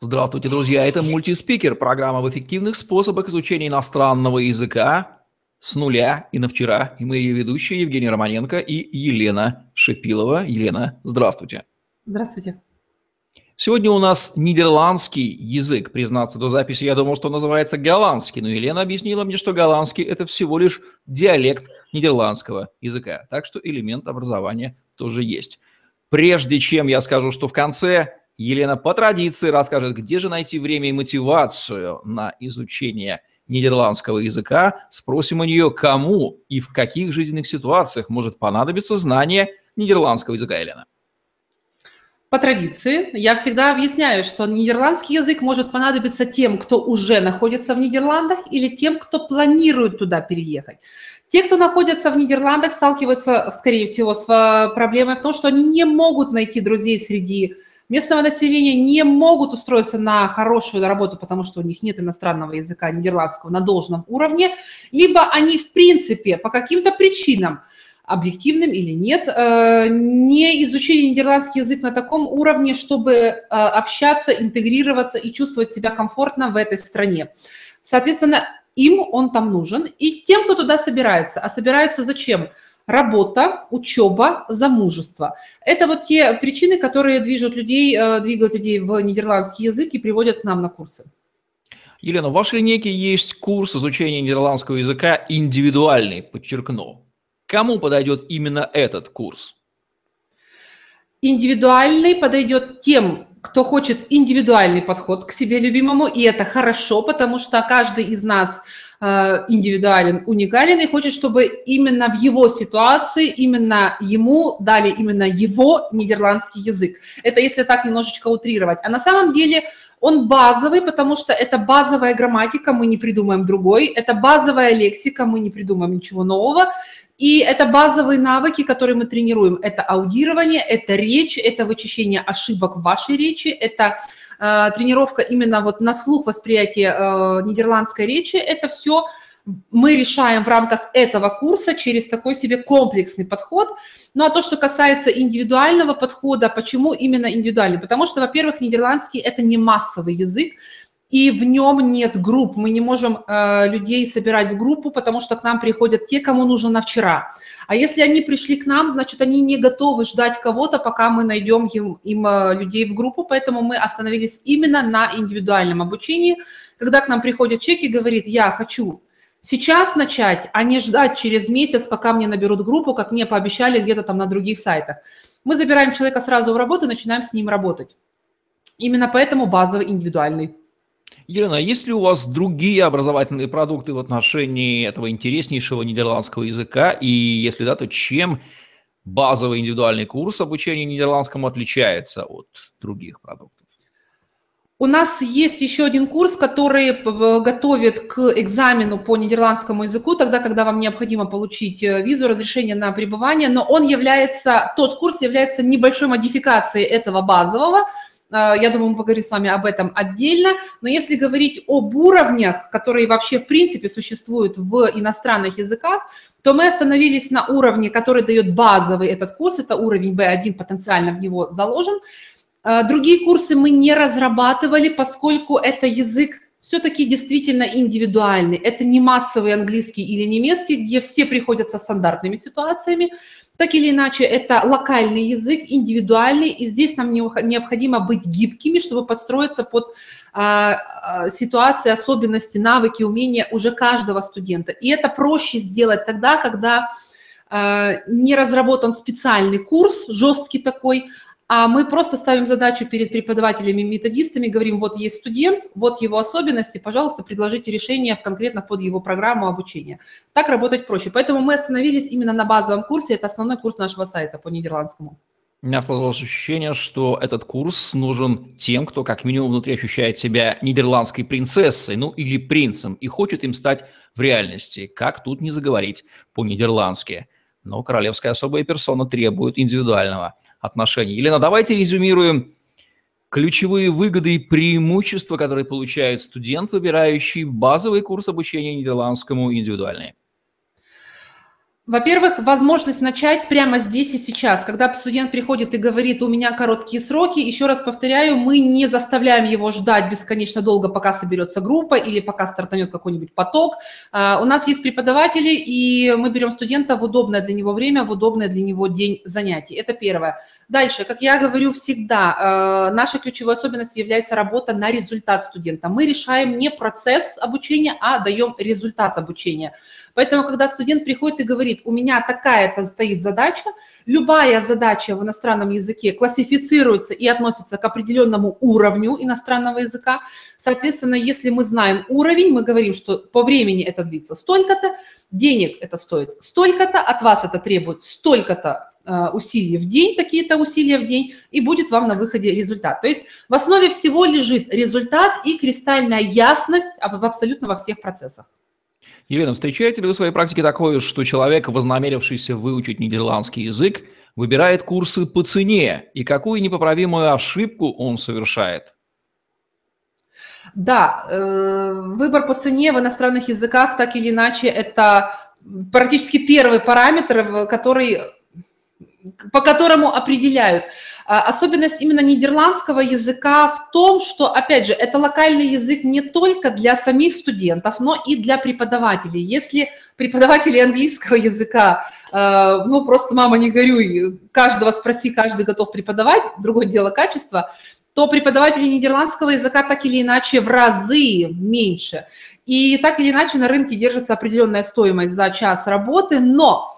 Здравствуйте, друзья! Это мультиспикер, программа в эффективных способах изучения иностранного языка с нуля и на вчера. И мы ее ведущие Евгений Романенко и Елена Шипилова. Елена, здравствуйте. Здравствуйте. Сегодня у нас нидерландский язык. Признаться до записи, я думал, что он называется голландский, но Елена объяснила мне, что голландский – это всего лишь диалект нидерландского языка. Так что элемент образования тоже есть. Прежде чем я скажу, что в конце Елена по традиции расскажет, где же найти время и мотивацию на изучение нидерландского языка. Спросим у нее, кому и в каких жизненных ситуациях может понадобиться знание нидерландского языка, Елена. По традиции я всегда объясняю, что нидерландский язык может понадобиться тем, кто уже находится в Нидерландах, или тем, кто планирует туда переехать. Те, кто находится в Нидерландах, сталкиваются, скорее всего, с э, проблемой в том, что они не могут найти друзей среди местного населения не могут устроиться на хорошую работу, потому что у них нет иностранного языка нидерландского на должном уровне, либо они в принципе по каким-то причинам, объективным или нет, э, не изучили нидерландский язык на таком уровне, чтобы э, общаться, интегрироваться и чувствовать себя комфортно в этой стране. Соответственно, им он там нужен, и тем, кто туда собирается. А собираются зачем? Работа, учеба, замужество. Это вот те причины, которые движут людей, э, двигают людей в нидерландский язык и приводят к нам на курсы. Елена, в вашей линейке есть курс изучения нидерландского языка индивидуальный, подчеркну. Кому подойдет именно этот курс? Индивидуальный подойдет тем, кто хочет индивидуальный подход к себе любимому, и это хорошо, потому что каждый из нас индивидуален, уникален и хочет, чтобы именно в его ситуации, именно ему дали именно его нидерландский язык. Это если так немножечко утрировать. А на самом деле он базовый, потому что это базовая грамматика, мы не придумаем другой, это базовая лексика, мы не придумаем ничего нового, и это базовые навыки, которые мы тренируем. Это аудирование, это речь, это вычищение ошибок в вашей речи, это Э, тренировка именно вот на слух восприятия э, нидерландской речи, это все мы решаем в рамках этого курса через такой себе комплексный подход. Ну а то, что касается индивидуального подхода, почему именно индивидуальный? Потому что, во-первых, нидерландский это не массовый язык, и в нем нет групп. Мы не можем э, людей собирать в группу, потому что к нам приходят те, кому нужно на вчера. А если они пришли к нам, значит, они не готовы ждать кого-то, пока мы найдем им, им э, людей в группу, поэтому мы остановились именно на индивидуальном обучении. Когда к нам приходит человек и говорит, я хочу сейчас начать, а не ждать через месяц, пока мне наберут группу, как мне пообещали где-то там на других сайтах. Мы забираем человека сразу в работу и начинаем с ним работать. Именно поэтому базовый индивидуальный. Елена, а есть ли у вас другие образовательные продукты в отношении этого интереснейшего нидерландского языка? И если да, то чем базовый индивидуальный курс обучения нидерландскому отличается от других продуктов? У нас есть еще один курс, который готовит к экзамену по нидерландскому языку, тогда, когда вам необходимо получить э, визу, разрешение на пребывание, но он является, тот курс является небольшой модификацией этого базового, я думаю, мы поговорим с вами об этом отдельно. Но если говорить об уровнях, которые вообще в принципе существуют в иностранных языках, то мы остановились на уровне, который дает базовый этот курс, это уровень B1, потенциально в него заложен. А, другие курсы мы не разрабатывали, поскольку это язык все-таки действительно индивидуальный. Это не массовый английский или немецкий, где все приходят со стандартными ситуациями. Так или иначе, это локальный язык, индивидуальный, и здесь нам необходимо быть гибкими, чтобы подстроиться под а, а, ситуации, особенности, навыки, умения уже каждого студента. И это проще сделать тогда, когда а, не разработан специальный курс, жесткий такой, а мы просто ставим задачу перед преподавателями методистами, говорим, вот есть студент, вот его особенности, пожалуйста, предложите решение конкретно под его программу обучения. Так работать проще. Поэтому мы остановились именно на базовом курсе, это основной курс нашего сайта по нидерландскому. У меня сложилось ощущение, что этот курс нужен тем, кто как минимум внутри ощущает себя нидерландской принцессой, ну или принцем, и хочет им стать в реальности. Как тут не заговорить по-нидерландски? Но королевская особая персона требует индивидуального отношения. Елена, давайте резюмируем ключевые выгоды и преимущества, которые получает студент, выбирающий базовый курс обучения нидерландскому индивидуальный. Во-первых, возможность начать прямо здесь и сейчас. Когда студент приходит и говорит, у меня короткие сроки, еще раз повторяю, мы не заставляем его ждать бесконечно долго, пока соберется группа или пока стартанет какой-нибудь поток. А, у нас есть преподаватели, и мы берем студента в удобное для него время, в удобное для него день занятий. Это первое. Дальше, как я говорю всегда, а, нашей ключевой особенностью является работа на результат студента. Мы решаем не процесс обучения, а даем результат обучения. Поэтому, когда студент приходит и говорит, у меня такая-то стоит задача, любая задача в иностранном языке классифицируется и относится к определенному уровню иностранного языка. Соответственно, если мы знаем уровень, мы говорим, что по времени это длится столько-то, денег это стоит столько-то, от вас это требует столько-то э, усилий в день, такие-то усилия в день, и будет вам на выходе результат. То есть в основе всего лежит результат и кристальная ясность абсолютно во всех процессах. Елена, встречаете ли вы в своей практике такое, что человек, вознамерившийся выучить нидерландский язык, выбирает курсы по цене, и какую непоправимую ошибку он совершает? Да, э, выбор по цене в иностранных языках так или иначе это практически первый параметр, который, по которому определяют – особенность именно нидерландского языка в том, что, опять же, это локальный язык не только для самих студентов, но и для преподавателей. Если преподаватели английского языка, а, ну просто мама не горюй, каждого спроси, каждый готов преподавать, другое дело качество, то преподаватели нидерландского языка так или иначе в разы меньше. И так или иначе на рынке держится определенная стоимость за час работы, но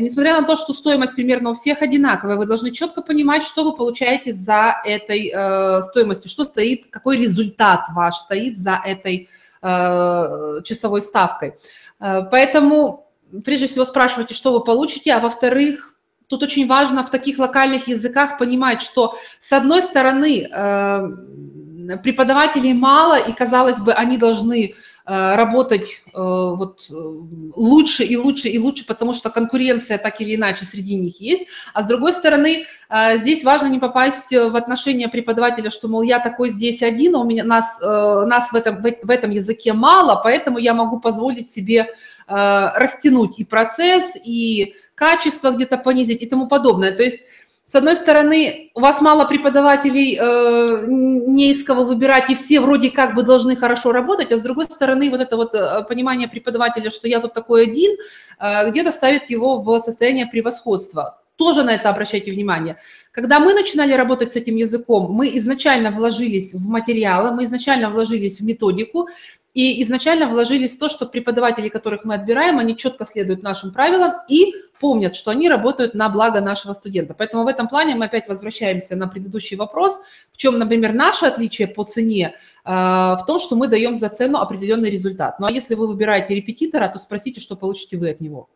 несмотря на то, что стоимость примерно у всех одинаковая, вы должны четко понимать, что вы получаете за этой э, стоимостью, что стоит, какой результат ваш стоит за этой э, часовой ставкой. Э, поэтому прежде всего спрашивайте, что вы получите, а во-вторых, тут очень важно в таких локальных языках понимать, что с одной стороны э, преподавателей мало, и казалось бы, они должны Э, работать э, вот э, лучше и лучше и лучше, потому что конкуренция так или иначе среди них есть. А с другой стороны, здесь важно не попасть в отношения преподавателя, что, мол, я такой здесь один, а у меня нас, нас в, этом, в этом языке мало, поэтому я могу позволить себе растянуть и процесс, и качество где-то понизить и тому подобное. То есть с одной стороны, у вас мало преподавателей, э, не из кого выбирать, и все вроде как бы должны хорошо работать, а с другой стороны, вот это вот э, понимание преподавателя, что я тут такой один, э, где-то ставит его в состояние превосходства. Тоже на это обращайте внимание. Когда мы начинали работать с этим языком, мы изначально вложились в материалы, мы изначально вложились в методику, и изначально вложились в то, что преподаватели, которых мы отбираем, они четко следуют нашим правилам и помнят, что они работают на благо нашего студента. Поэтому в этом плане мы опять возвращаемся на предыдущий вопрос, в чем, например, наше отличие по цене, э, в том, что мы даем за цену определенный результат. Ну а если вы выбираете репетитора, то спросите, что получите вы от него.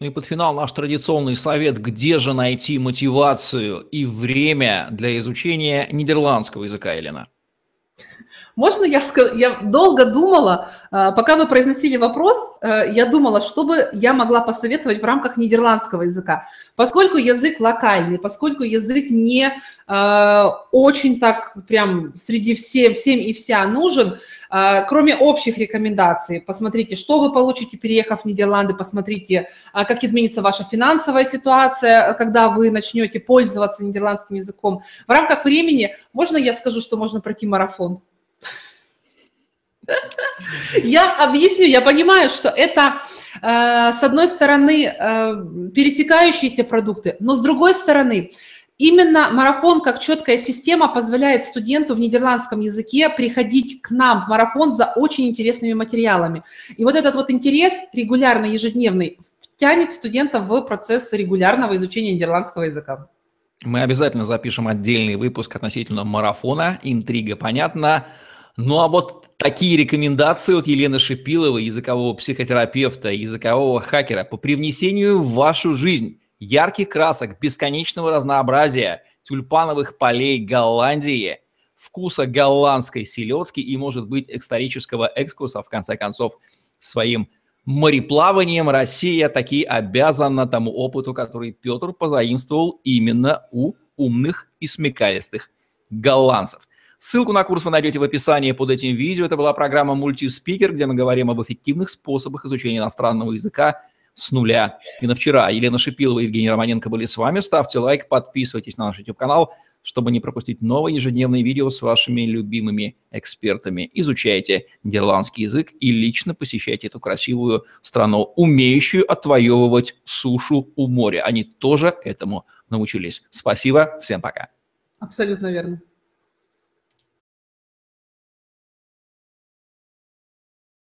Ну и под финал наш традиционный совет, где же найти мотивацию и время для изучения нидерландского языка, Елена? Можно я? Я долго думала, а, пока вы произносили вопрос, э, я думала, что бы я могла посоветовать в рамках нидерландского языка. Поскольку язык локальный, поскольку язык не э, очень так прям среди всем, всем и вся нужен, э, кроме общих рекомендаций, посмотрите, что вы получите, переехав в Нидерланды, посмотрите, как изменится ваша финансовая ситуация, когда вы начнете пользоваться нидерландским языком. В рамках времени, можно я скажу, что можно пройти марафон? Я объясню, я понимаю, что это, э, с одной стороны, э, пересекающиеся продукты, но с другой стороны, именно марафон как четкая система позволяет студенту в нидерландском языке приходить к нам в марафон за очень интересными материалами. И вот этот вот интерес регулярный, ежедневный, тянет студента в процесс регулярного изучения нидерландского языка. Мы обязательно запишем отдельный выпуск относительно марафона. Интрига понятна. Ну а вот такие рекомендации от Елены Шипиловой, языкового психотерапевта, языкового хакера по привнесению в вашу жизнь ярких красок, бесконечного разнообразия, тюльпановых полей Голландии, вкуса голландской селедки и, может быть, исторического экскурса, в конце концов, своим мореплаванием Россия таки обязана тому опыту, который Петр позаимствовал именно у умных и смекалистых голландцев. Ссылку на курс вы найдете в описании под этим видео. Это была программа «Мультиспикер», где мы говорим об эффективных способах изучения иностранного языка с нуля. Именно вчера Елена Шипилова и Евгений Романенко были с вами. Ставьте лайк, подписывайтесь на наш YouTube-канал, чтобы не пропустить новые ежедневные видео с вашими любимыми экспертами. Изучайте нидерландский язык и лично посещайте эту красивую страну, умеющую отвоевывать сушу у моря. Они тоже этому научились. Спасибо, всем пока. Абсолютно верно.